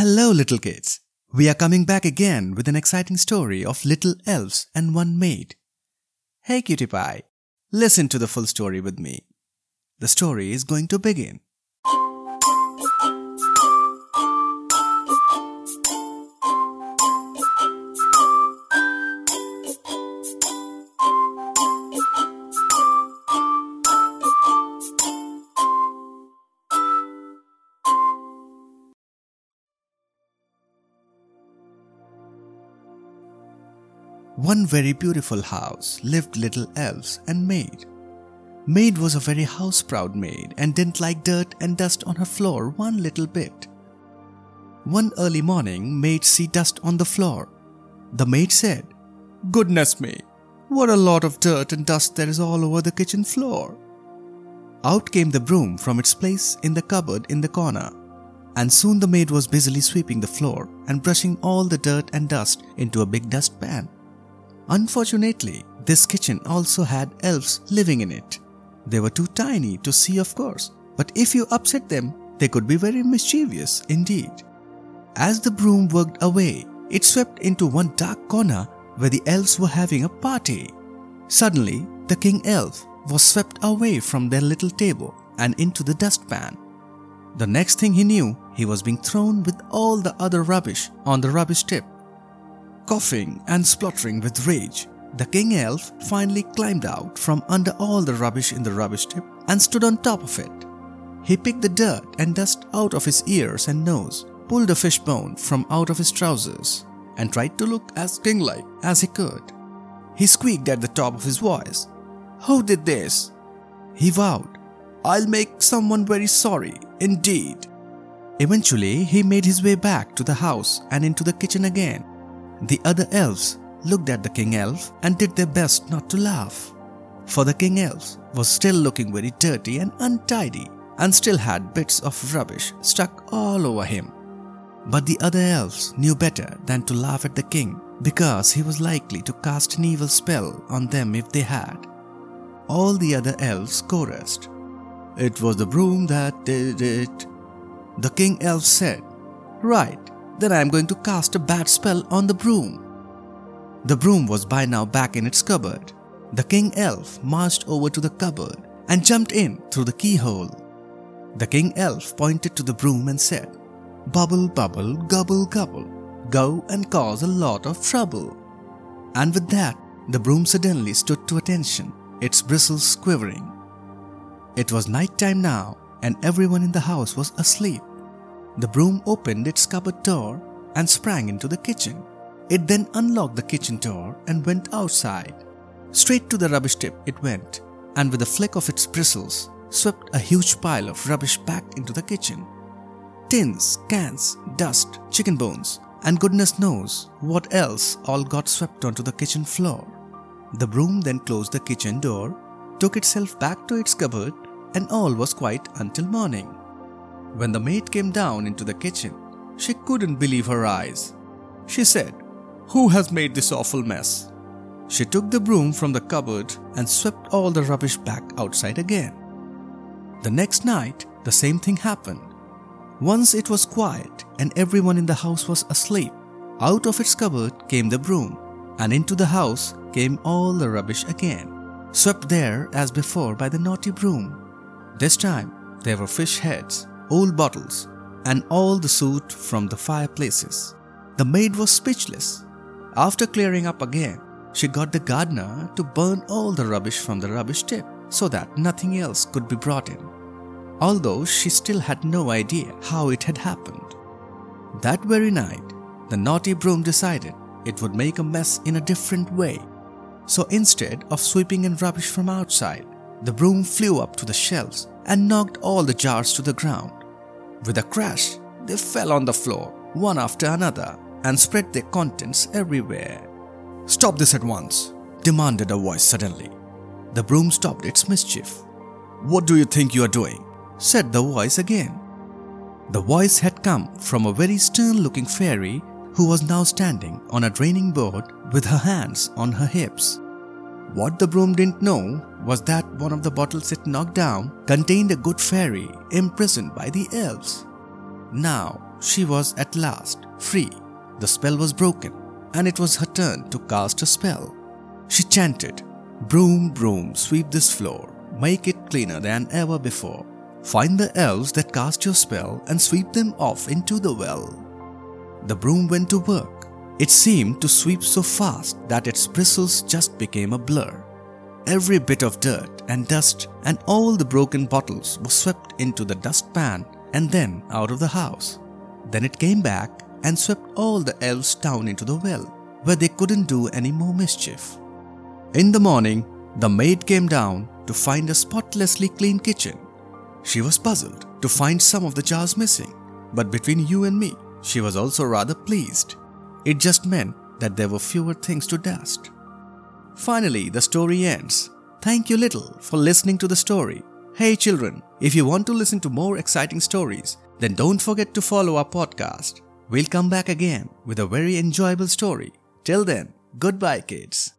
Hello, little kids. We are coming back again with an exciting story of little elves and one maid. Hey, cutie pie, listen to the full story with me. The story is going to begin. One very beautiful house lived little elves and maid. Maid was a very house proud maid and didn't like dirt and dust on her floor one little bit. One early morning, maid see dust on the floor. The maid said, Goodness me, what a lot of dirt and dust there is all over the kitchen floor. Out came the broom from its place in the cupboard in the corner, and soon the maid was busily sweeping the floor and brushing all the dirt and dust into a big dustpan. Unfortunately, this kitchen also had elves living in it. They were too tiny to see, of course, but if you upset them, they could be very mischievous indeed. As the broom worked away, it swept into one dark corner where the elves were having a party. Suddenly, the king elf was swept away from their little table and into the dustpan. The next thing he knew, he was being thrown with all the other rubbish on the rubbish tip Coughing and spluttering with rage, the king elf finally climbed out from under all the rubbish in the rubbish tip and stood on top of it. He picked the dirt and dust out of his ears and nose, pulled a fishbone from out of his trousers, and tried to look as king-like as he could. He squeaked at the top of his voice, Who did this? He vowed, I'll make someone very sorry, indeed. Eventually, he made his way back to the house and into the kitchen again the other elves looked at the king elf and did their best not to laugh. For the king elf was still looking very dirty and untidy and still had bits of rubbish stuck all over him. But the other elves knew better than to laugh at the king because he was likely to cast an evil spell on them if they had. All the other elves chorused. It was the broom that did it. The king elf said, Right, then I am going to cast a bad spell on the broom. The broom was by now back in its cupboard. The king elf marched over to the cupboard and jumped in through the keyhole. The king elf pointed to the broom and said, Bubble, bubble, gobble, gobble, go and cause a lot of trouble. And with that, the broom suddenly stood to attention, its bristles quivering. It was night time now, and everyone in the house was asleep. The broom opened its cupboard door and sprang into the kitchen. It then unlocked the kitchen door and went outside. Straight to the rubbish tip it went, and with a flick of its bristles, swept a huge pile of rubbish back into the kitchen. Tins, cans, dust, chicken bones, and goodness knows what else all got swept onto the kitchen floor. The broom then closed the kitchen door, took itself back to its cupboard, and all was quiet until morning. When the maid came down into the kitchen, she couldn't believe her eyes. She said, Who has made this awful mess? She took the broom from the cupboard and swept all the rubbish back outside again. The next night, the same thing happened. Once it was quiet and everyone in the house was asleep, out of its cupboard came the broom, and into the house came all the rubbish again, swept there as before by the naughty broom. This time, there were fish heads, old bottles, and all the soot from the fireplaces. The maid was speechless. After clearing up again, she got the gardener to burn all the rubbish from the rubbish tip so that nothing else could be brought in, although she still had no idea how it had happened. That very night, the naughty broom decided it would make a mess in a different way. So instead of sweeping in rubbish from outside, the broom flew up to the shelves and knocked all the jars to the ground. With a crash, they fell on the floor, one after another, and spread their contents everywhere. Stop this at once, demanded a voice suddenly. The broom stopped its mischief. What do you think you are doing? said the voice again. The voice had come from a very stern looking fairy who was now standing on a draining board with her hands on her hips. What the broom didn't know was that one of the bottles it knocked down contained a good fairy imprisoned by the elves. Now, she was at last free. The spell was broken, and it was her turn to cast a spell. She chanted, Broom, broom, sweep this floor, make it cleaner than ever before. Find the elves that cast your spell and sweep them off into the well. The broom went to work. It seemed to sweep so fast that its bristles just became a blur. Every bit of dirt and dust and all the broken bottles was swept into the dustpan and then out of the house. Then it came back and swept all the elves down into the well, where they couldn't do any more mischief. In the morning, the maid came down to find a spotlessly clean kitchen. She was puzzled to find some of the jars missing, but between you and me, she was also rather pleased. It just meant that there were fewer things to dust. Finally, the story ends. Thank you, Little, for listening to the story. Hey, children, if you want to listen to more exciting stories, then don't forget to follow our podcast. We'll come back again with a very enjoyable story. Till then, goodbye, kids.